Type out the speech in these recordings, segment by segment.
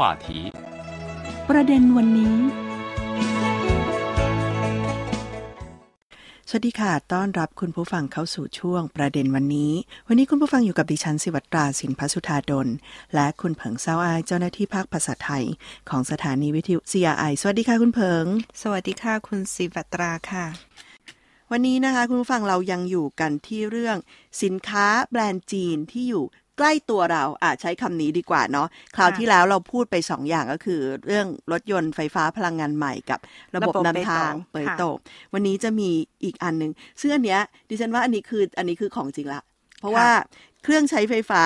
话题ประเด็นวันนี้ สวัสดีค่ะ ต้อนรับคุณผู้ฟังเข้าสู่ช่วงประเด็นวันนี้ วันนี้คุณผู้ฟังอยู่กับดิฉันสิวัตราสินพัสุธาดล และคุณเผิงเซาอายเจ้าหน้าที่ภาคภาษาไทย ของสถานีวิทยุ CRI สวัสดีค่ะคุณเผิง สวัสดีค่ะคุณสิวัตราค่ะ วันนี้นะคะ คุณผู้ฟังเรายังอยู่กันที่เรื่องสินค้าแบรนด์จีนที่อยู่ ใกล้ตัวเราอาจใช้คำนี้ดีกว่าเนาะคราวที่แล้วเราพูดไป2ออย่างก็คือ เรื่องรถยนต์ไฟฟ้าพลังงานใหม่กับระบบนำทางเปิดโตวันนี้จะมีอีกอันหนึ่งซึ่งอันเนี้ยดิฉันว่าอันนี้คืออันนี้คือของจริงละ เพราะว่าเครื่องใช้ไฟฟ้า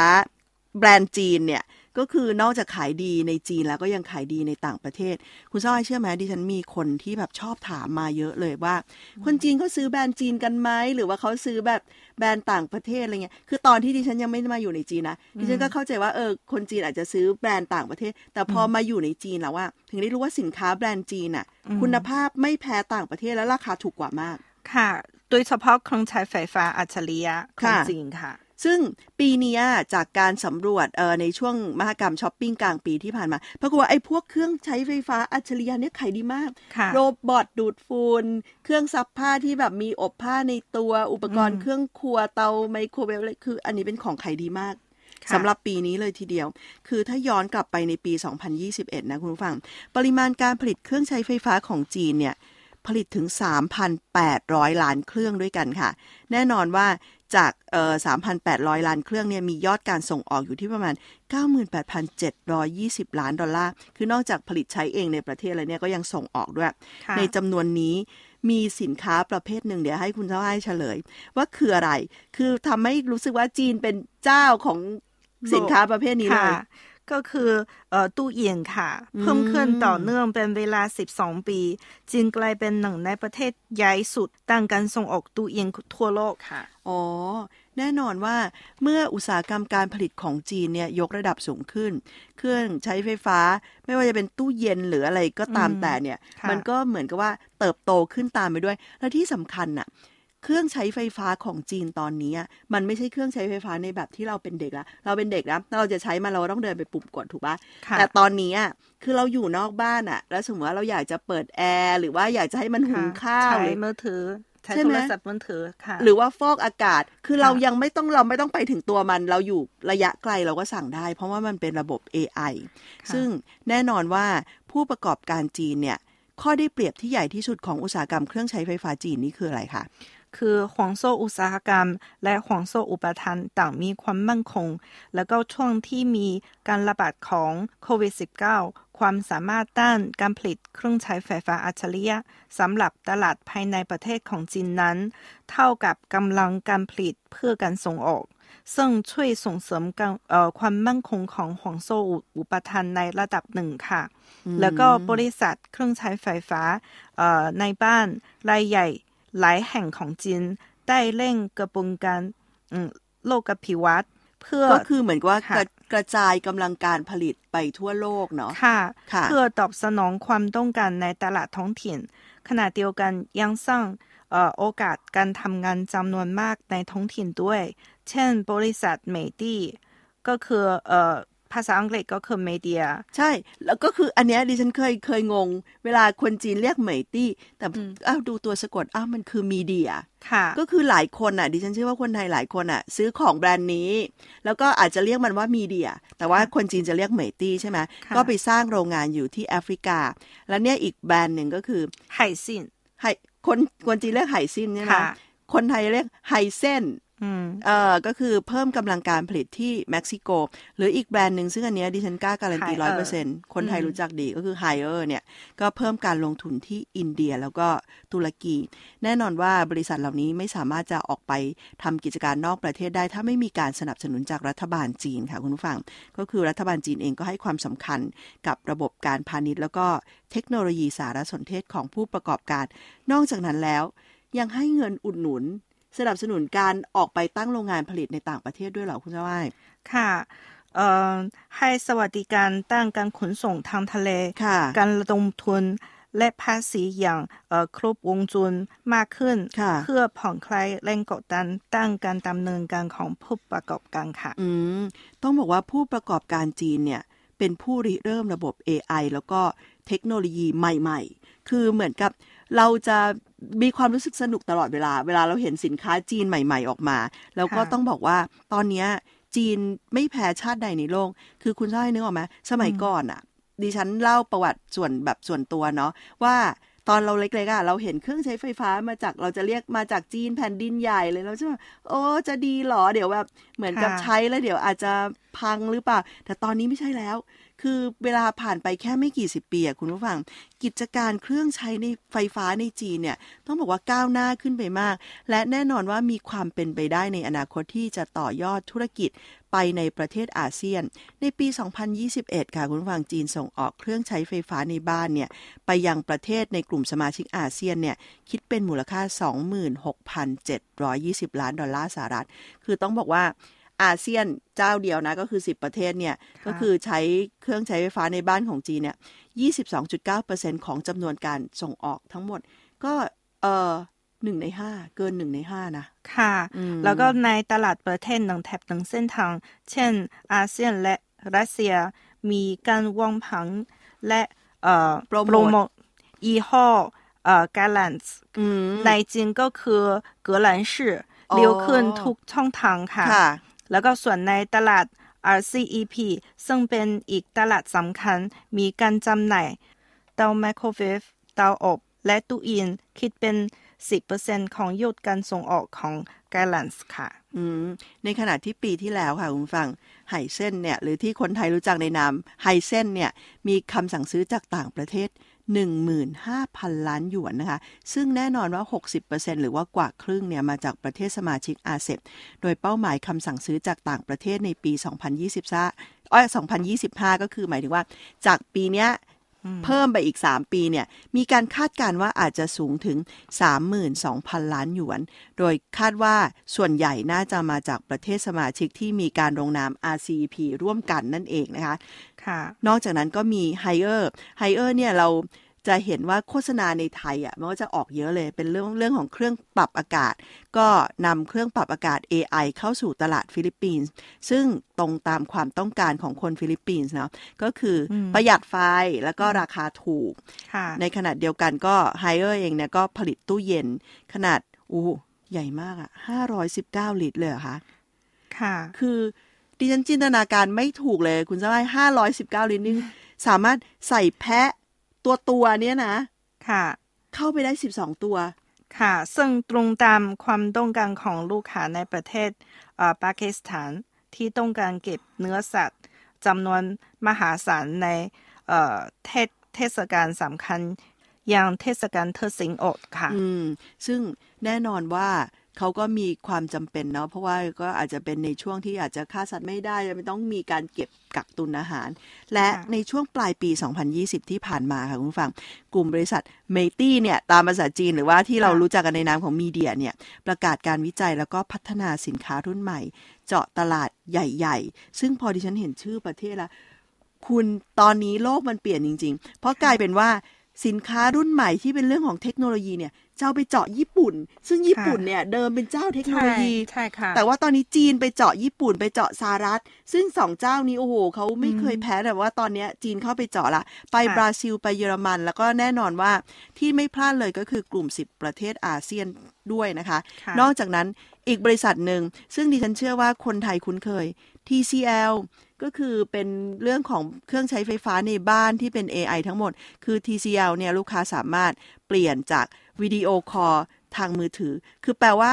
แบรนด์จีนเนี่ย ก็คือนอกจากขายดีในจีนแล้วก็ยังขายดีในต่างประเทศ คุณซ้อยเชื่อไหมดิฉันมีคนที่แบบชอบถามมาเยอะเลยว่า คนจีนเขาซื้อแบรนด์จีนกันไหมหรือว่าเขาซื้อแบบแบรนด์ต่างประเทศอะไรเงี้ยคือตอนที่ดิฉันยังไม่มาอยู่ในจีนนะดิฉันก็เข้าใจว่าเออคนจีนอาจจะซื้อแบรนด์ต่างประเทศ แต่พอมาอยู่ในจีนแล้วว่า ถึงได้รู้ว่าสินค้าแบรนด์จีนอะ คุณภาพไม่แพ้ต่างประเทศและราคาถูกกว่ามากค่ะ โดยเฉพาะเครื่องใช้ไฟฟ้าอัจฉริยะของจีนค่ะ ซึ่งปีนี้จากการสำรวจในช่วงมหกรรมช้อปปิ้งกลางปีที่ผ่านมาปรากฏว่าไอ้พวกเครื่องใช้ไฟฟ้าอัจฉริยะเนี่ยขายดีมาก โรบอทดูดฝุ่นเครื่องซักผ้าที่แบบมีอบผ้าในตัวอุปกรณ์เครื่องครัวเตาไมโครเวฟอะไรคือ อันนี้เป็นของขายดีมากสำหรับปีนี้เลยทีเดียว คือถ้าย้อนกลับไปในปี 2021 นะคุณผู้ฟัง ปริมาณการผลิตเครื่องใช้ไฟฟ้าของจีนเนี่ย ผลิตถึง 3,800 ล้านเครื่องด้วยกันค่ะ แน่นอนว่า จากเอ่อ3,800 ล้านเครื่องเนี่ยมียอดการส่งออกอยู่ที่ประมาณ 98,720 ล้านดอลลาร์ คือนอกจากผลิตใช้เองในประเทศแล้วเนี่ยก็ยังส่งออกด้วย ในจำนวนนี้มีสินค้าประเภทหนึ่งเดี๋ยวให้คุณเจ้าให้เฉลย ว่าคืออะไร คือทำให้รู้สึกว่าจีนเป็นเจ้าของสินค้าประเภทนี้เลย ก็คือเอ่อตู้เย็นค่ะ เพิ่มขึ้นต่อเนื่องเป็นเวลา 12 ปีจีนกลายเป็นหนึ่งในประเทศใหญ่สุดตั้งการส่งออกตู้เย็นทั่วโลกค่ะ อ๋อ แน่นอนว่าเมื่ออุตสาหกรรมการผลิตของจีนเนี่ยยกระดับสูงขึ้น เครื่องใช้ไฟฟ้า ไม่ว่าจะเป็นตู้เย็นหรืออะไรก็ตามแต่เนี่ย มันก็เหมือนกับว่าเติบโตขึ้นตามไปด้วย และที่สำคัญน่ะ เครื่องใช้ไฟฟ้าของจีนตอนนี้ มันไม่ใช่เครื่องใช้ไฟฟ้าในแบบที่เราเป็นเด็กละเราเป็นเด็กนะเราจะใช้มาเราต้องเดินไปปุ่มกดถูกปะแต่ตอนนี้คือเราอยู่นอกบ้านอะแล้วสมมติว่าเราอยากจะเปิดแอร์หรือว่าอยากจะให้มันหุงข้าวใช้มือถือใช้โทรศัพท์มือถือค่ะ หรือว่าฟอกอากาศ คือเรายังไม่ต้องเราไม่ต้องไปถึงตัวมัน เราอยู่ระยะไกลเราก็สั่งได้ เพราะว่ามันเป็นระบบ AI ซึ่งแน่นอนว่าผู้ประกอบการจีนเนี่ย ข้อได้เปรียบที่ใหญ่ที่สุดของอุตสาหกรรมเครื่องใช้ไฟฟ้าจีนนี่คืออะไรคะ คือหวงโซ่อุตสาหกรรม และหวงโซ่อุปทานต่างมีความมั่นคง แล้วก็ช่วงที่มีการระบาดของโควิด -19 ความสามารถด้านการผลิตเครื่องใช้ไฟฟ้าอัจฉริยะสำหรับตลาดภายในประเทศของจีนนั้น เท่ากับกำลังการผลิตเพื่อการส่งออกซึ่งช่วยส่งเสริมความมั่นคงของหวงโซ่อุปทานในระดับหนึ่งค่ะ แล้วก็บริษัทเครื่องใช้ไฟฟ้าในบ้านรายใหญ่ หลายแห่งของจีนได้เร่งกระบวนการโลกภิวัตน์เพื่อก็คือเหมือนว่ากระกระจายกำลังการผลิตไปทั่วโลกเนาะค่ะ เพื่อตอบสนองความต้องการในตลาดท้องถิ่น ขณะเดียวกันยังสร้างโอกาสการทำงานจำนวนมากในท้องถิ่นด้วย เช่น บริษัทเมดี้ก็คือ ภาษาอังกฤษก็คือ Midea ใช่ แล้วก็คืออันเนี้ยดิฉันเคยเคยงง เวลาคนจีนเรียกเมตี้ แต่อ้าวดูตัวสะกดอ้าวมันคือ Midea ค่ะก็คือหลายคนอะดิฉันเชื่อว่าคนไทยหลายคนอะ ซื้อของแบรนด์นี้ แล้วก็อาจจะเรียกมันว่า Midea แต่ว่าคนจีนจะเรียกเมตี้ใช่ไหมก็ไปสร้างโรงงานอยู่ที่แอฟริกา แล้วเนี่ยอีกแบรนด์หนึ่งก็คือไฮซินไฮคนคนจีนเรียกไฮซินใช่ไหมคนไทยเรียก Hisense เออก็คือเพิ่มกำลังการผลิตที่เม็กซิโก หรืออีกแบรนด์หนึ่งซึ่งอันนี้ดิฉันกล้าการันตีร้อยเปอร์เซ็นคนไทยรู้จักดีก็คือ Haier เนี่ย ก็เพิ่มการลงทุนที่อินเดียแล้วก็ตุรกี แน่นอนว่าบริษัทเหล่านี้ไม่สามารถจะออกไปทำกิจการนอกประเทศได้ ถ้าไม่มีการสนับสนุนจากรัฐบาลจีนค่ะคุณผู้ฟัง ก็คือรัฐบาลจีนเองก็ให้ความสำคัญกับระบบการพาณิชย์ แล้วก็เทคโนโลยีสารสนเทศของผู้ประกอบการ นอกจากนั้นแล้วยังให้เงินอุดหนุน สนับสนุนการออกไปตั้งโรงงานผลิตในต่างประเทศด้วยเหรอคุณเจ้าอ้ายค่ะเอ่อให้สวัสดิการด้านการขนส่งทางทะเลค่ะการระดมทุนและภาษีอย่างเอ่อครบวงจรมากขึ้นค่ะเพื่อผ่อนคลายแรงกดดันด้านการดำเนินการของผู้ประกอบการค่ะอืมต้องบอกว่าผู้ประกอบการจีนเนี่ยเป็นผู้ริเริ่มระบบ AI แล้วก็เทคโนโลยีใหม่ ๆ คือเหมือนกับ เราจะมีความรู้สึกสนุกตลอดเวลา เวลาเราเห็นสินค้าจีนใหม่ ๆ ออกมา แล้วก็ค่ะต้องบอกว่าตอนเนี้ยจีนไม่แพ้ชาติใดในโลก คือคุณชอบให้นึกออกไหมสมัยก่อนอะดิฉันเล่าประวัติส่วนแบบส่วนตัวเนาะว่าตอนเราเล็กๆอะเราเห็นเครื่องใช้ไฟฟ้ามาจากเราจะเรียกมาจากจีนแผ่นดินใหญ่เลยเราจะแบบโอ้จะดีเหรอเดี๋ยวแบบเหมือนกับค่ะใช้แล้วเดี๋ยวอาจจะพังหรือเปล่า แต่ตอนนี้ไม่ใช่แล้ว คือเวลาผ่านไปแค่ไม่กี่สิบปีคุณผู้ฟัง กิจการเครื่องใช้ในไฟฟ้าในจีนเนี่ยต้องบอกว่าก้าวหน้าขึ้นไปมาก และแน่นอนว่ามีความเป็นไปได้ในอนาคตที่จะต่อยอดธุรกิจไปในประเทศอาเซียน ในปี 2021 ค่ะคุณผู้ฟังจีนส่งออกเครื่องใช้ไฟฟ้าในบ้านเนี่ยไปยังประเทศในกลุ่มสมาชิกอาเซียนเนี่ยคิดเป็นมูลค่า 26,720 ล้านดอลลาร์สหรัฐ คือต้องบอกว่า อาเซียนเจ้าเดียวนะก็คือ 10 ประเทศเนี่ยก็คือใช้เครื่องใช้ไฟฟ้าในบ้านของจีนเนี่ย22.9%ของจำนวนการส่งออกทั้งหมด ก็เออหนึ่งในห้าเกินหนึ่งในห้านะค่ะอืมแล้วก็ในตลาดประเทศหนึ่งแถบหนึ่งเส้นทาง เช่น อาเซียนและรัสเซียมีการวางผังและเอ่อโปรโมททยี่ห้อเอ่อ g a l a n t อืมในจีนก็คือเกอหลันชื่ออ๋อเลี้ยวขึ้นทุกช่องทางค่ะค่ะ แล้วก็ส่วนในตลาด RCEP ซึ่งเป็นอีกตลาดสำคัญมีการจำหน่ายเตาไมโครเวฟเตาอบ และตู้เย็นคิดเป็น 10%ของยอดการส่งออกของ g a l a n t ค่ะ อืม ในขณะที่ปีที่แล้วค่ะคุณฟัง ไห่เส้นเนี่ย หรือที่คนไทยรู้จักในนามไฮเส้นเนี่ย มีคำสั่งซื้อจากต่างประเทศ 15,000 ล้านหยวนนะคะ ซึ่งแน่นอนว่า 60%หรือว่ากว่าครึ่งเนี่ยมาจากประเทศสมาชิกอาเซียนโดยเป้าหมายคำสั่งซื้อจากต่างประเทศในปี 2025อ้อย2025 ก็คือหมายถึงว่าจากปีเนี้ย เพิ่มไปอีก 3 ปีเนี่ยมีการคาดการณ์ว่าอาจจะสูงถึง 32,000 ล้านหยวน โดยคาดว่าส่วนใหญ่น่าจะมาจากประเทศสมาชิกที่มีการลงนาม RCEP ร่วมกันนั่นเองนะคะค่ะนอกจากนั้นก็มี h i เออร์ไฮเออร์เนี่ยเรา จะเห็นว่าโฆษณาในไทยอะมันก็จะออกเยอะเลย เป็นเรื่องเรื่องของเครื่องปรับอากาศ ก็นำเครื่องปรับอากาศ AI เข้าสู่ตลาดฟิลิปปินส์ซึ่งตรงตามความต้องการของคนฟิลิปปินส์เนาะก็คืออมประหยัดไฟแล้วก็ราคาถูกค่ะในขนาดเดียวกันก็ไฮเออร์เองเนี่ยก็ผลิตตู้เย็นขนาดอู้ใหญ่มากอะ519ลิตรเลยเหรอคะ ค่ะ คือดิฉันจินตนาการไม่ถูกเลย คุณจะได้ห้าร้อยสิบเก้าลิตรนี่สามารถใส่แพะ ตัวตัวๆเนี่ยนะ ค่ะ เข้าไปได้สิบสองตัว ค่ะ ซึ่งตรงตามความต้องการของลูกค้าในประเทศเอ่อปากีสถานที่ต้องการเก็บเนื้อสัตว์จำนวนมหาศาลในเอ่อเทศเทศกาลสำคัญอย่างเทศกาลเทอสิงโอดค่ะ อืม ซึ่งแน่นอนว่า เขาก็มีความจำเป็นเนาะเพราะว่าก็อาจจะเป็นในช่วงที่อาจจะฆ่าสัตว์ไม่ได้ไม่ต้องมีการเก็บกักตุนอาหาร และค่ะในช่วงปลายปี 2020 ที่ผ่านมาค่ะคุณผู้ฟัง กลุ่มบริษัทเมตี้เนี่ยตามภาษาจีนหรือว่าที่เรารู้จักกันในนามของมีเดียเนี่ยประกาศการวิจัยแล้วก็พัฒนาสินค้ารุ่นใหม่ เจาะตลาดใหญ่ ๆ ซึ่งพอดิฉันเห็นชื่อประเทศแล้วคุณตอนนี้โลกมันเปลี่ยนจริง ๆ เพราะกลายเป็นว่า สินค้ารุ่นใหม่ที่เป็นเรื่องของเทคโนโลยีเนี่ยจะเอาไปเจาะญี่ปุ่น ซึ่งญี่ปุ่นเนี่ยเดิมเป็นเจ้าเทคโนโลยีใช่ค่ะแต่ว่าตอนนี้จีนไปเจาะญี่ปุ่นไปเจาะสหรัฐ ซึ่งสองเจ้านี้โอ้โหเขาไม่เคยแพ้แต่ว่าตอนเนี้ยจีนเข้าไปเจาะละ ไปค่ะบราซิลไปเยอรมัน แล้วก็แน่นอนว่าที่ไม่พลาดเลยก็คือกลุ่ม 10 ประเทศอาเซียนด้วยนะคะค่ะนอกจากนั้นอีกบริษัทหนึ่งซึ่งดิฉันเชื่อว่าคนไทยคุ้นเคย TCL ก็คือเป็นเรื่องของเครื่องใช้ไฟฟ้าในบ้านที่เป็น AI ทั้งหมด คือ TCL เนี่ยลูกค้าสามารถเปลี่ยนจาก video call ทางมือถือ คือแปลว่า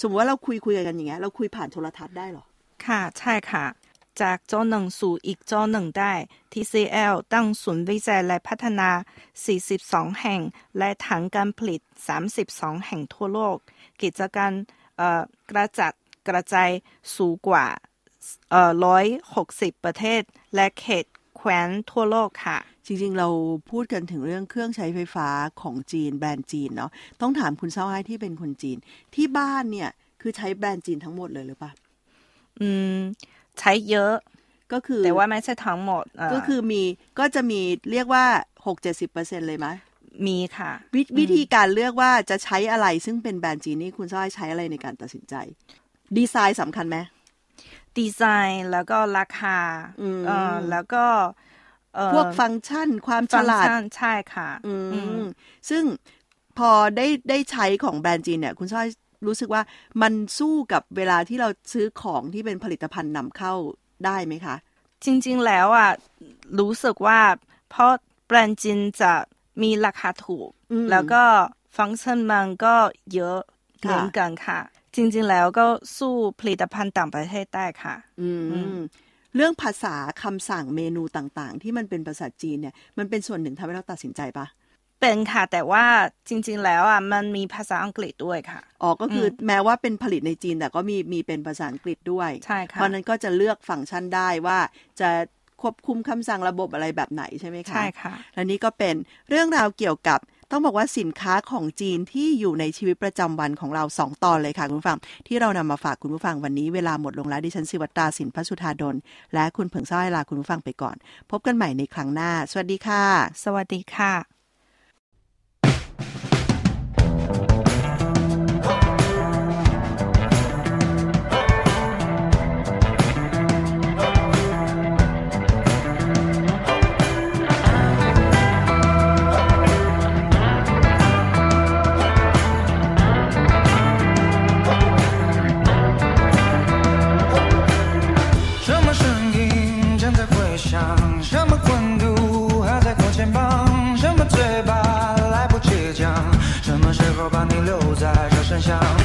สมมติว่าเราคุยคุยกันอย่างเงี้ยเราคุยผ่านโทรทัศน์ได้เหรอ ค่ะ ใช่ค่ะ จากจอหนึ่งสู่อีกจอหนึ่งได้ TCL ตั้งศูนย์วิจัยและพัฒนา 42 แห่ง และฐานการผลิต 32 แห่งทั่วโลก กิจการกระจัดกระจายสูงกว่า เอ่อ160ประเทศ และเขตแคว้นทั่วโลกค่ะ จริงๆ เราพูดกันถึงเรื่องเครื่องใช้ไฟฟ้าของจีนแบรนด์จีนเนาะต้องถามคุณเซาไห้ที่เป็นคนจีน ที่บ้านเนี่ยคือใช้แบรนด์จีนทั้งหมดเลยหรือเปล่าอืม ใช้เยอะก็คือแต่ว่าไม่ใช่ทั้งหมดาก็คือมีก็จะมีเรียกว่าหกเจ็ดสิบเปอร์เซ็นเลยไหมมีค่ะววิธีการเลือกว่าจะใช้อะไรซึ่งเป็นแบรนด์จีนนี่คุณซ้อยใช้อะไรในการตัดสินใจ ดีไซน์สำคัญไหม ดีไซน์แล้วก็ราคาอืมเออแล้วก็เอ่อพวกฟังก์ชันความฉฟังก์ลาดชันใช่ค่ะอืมอืมซึ่งพอได้ได้ใช้ของแบรนด์จีนเนี่ย คุณซ้อยรู้สึกว่ามันสู้กับเวลาที่เราซื้อของที่เป็นผลิตภัณฑ์นำเข้าได้ไหมคะ จริง ๆ แล้วอะรู้สึกว่า เพราะแบรนด์จีนจะมีราคาถูกอืมแล้วก็ฟังก์ชันมันก็เยอะค่ะเหมือนกันค่ะ จริง ๆ แล้วก็สู้ผลิตภัณฑ์ต่างประเทศได้ค่ะ อืมเรื่องภาษาคำสั่งเมนูต่างๆ ที่มันเป็นภาษาจีนเนี่ยมันเป็นส่วนหนึ่งทำให้เราตัดสินใจปะเป็นค่ะ แต่ว่าจริง ๆ แล้วอะมันมีภาษาอังกฤษด้วยค่ะอ๋อก็คืออแม้ว่าเป็นผลิตในจีนแต่ก็มีมีเป็นภาษาอังกฤษด้วยใช่ค่ะเพราะนั้นก็จะเลือกฟังก์ชันได้ว่าจะควบคุมคำสั่งระบบอะไรแบบไหนใช่ไหมคะใช่ค่ะและนี่ก็เป็นเรื่องราวเกี่ยวกับ ต้องบอกว่าสินค้าของจีนที่อยู่ในชีวิตประจำวันของเราสองตอนเลยค่ะคุณผู้ฟัง ที่เรานำมาฝากคุณผู้ฟังวันนี้เวลาหมดลงแล้วดิฉันสิวัตราสินพัชุธาดลและคุณเผิงซ้อยลาคุณผู้ฟังไปก่อน พบกันใหม่ในครั้งหน้า สวัสดีค่ะ สวัสดีค่ะ 要把你留在这深巷？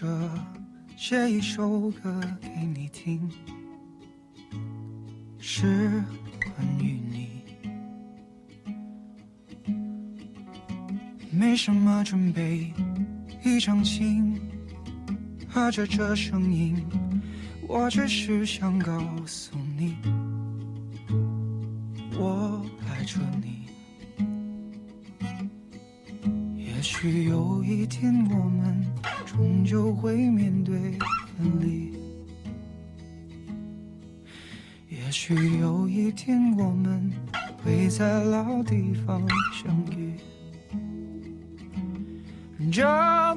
着写一首歌给你听，是关于你。没什么准备，一张琴，和着这声音，我只是想告诉你，我爱着你。也许有一天我们终究会面对分离，也许有一天我们会在老地方相遇。这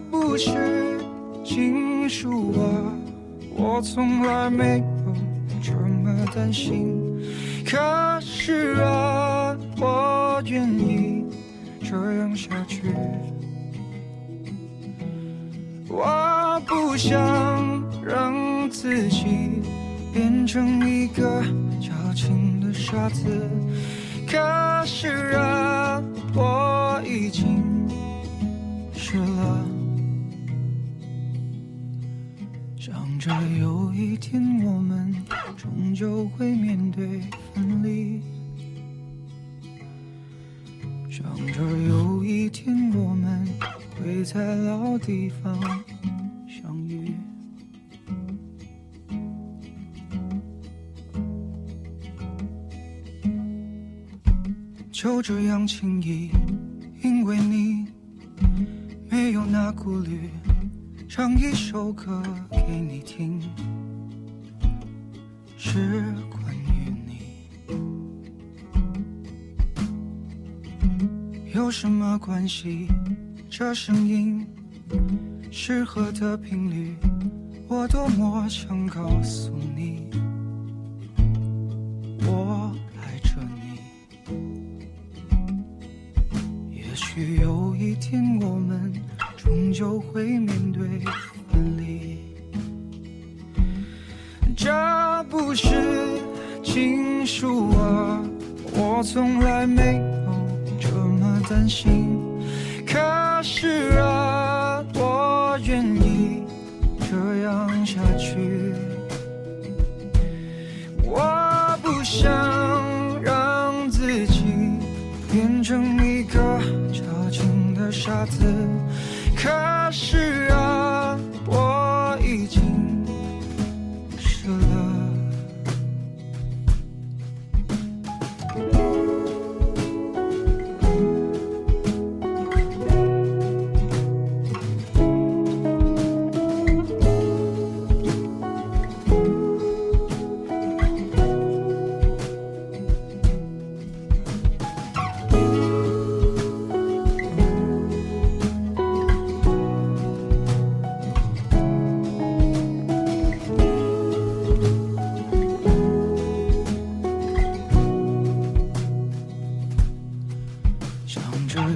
不是情书啊，我从来没有这么担心。可是啊，我愿意这样下去。不想让自己变成一个矫情的傻子，可是啊，我已经湿了。想着有一天我们终究会面对分离，想着有一天我们会在老地方就这样轻易，因为你没有那顾虑，唱一首歌给你听，是关于你。有什么关系？这声音适合的频率，我多么想告诉，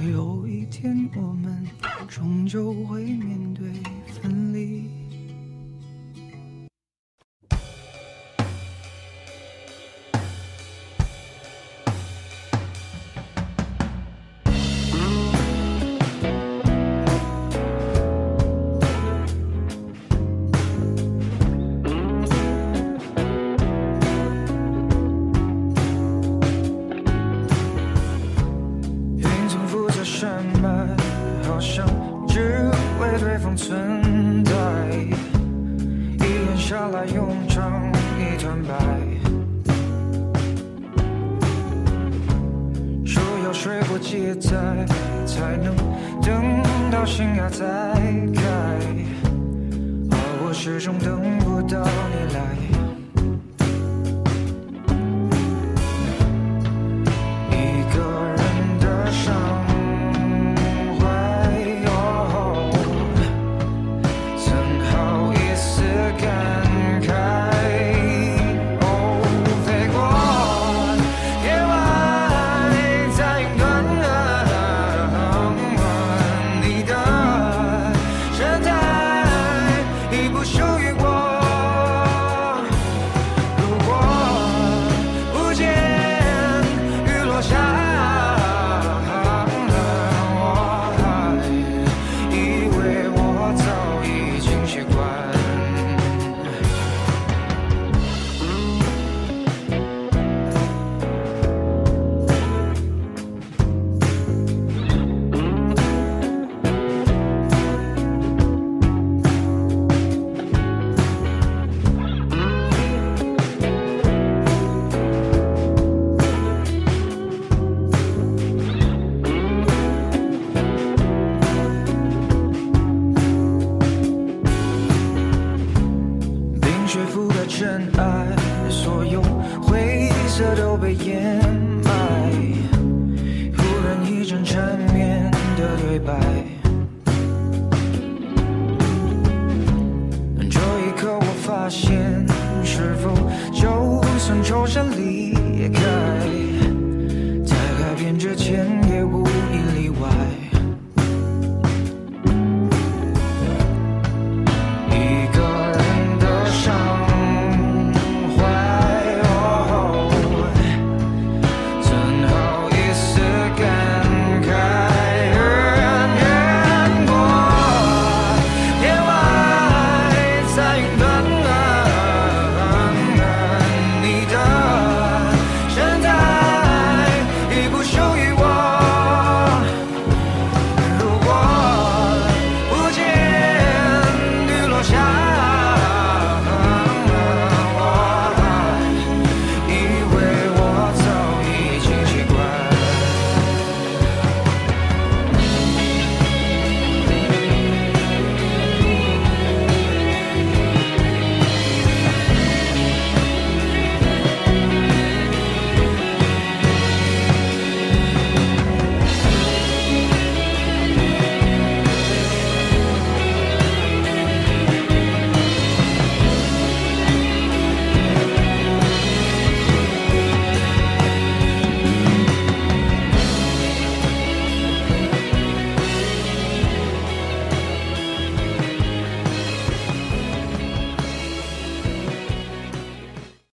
有一天我们终究会面对我期待才能等到悬崖再开，而我始终等不到你来。发现是否就算抽身离开？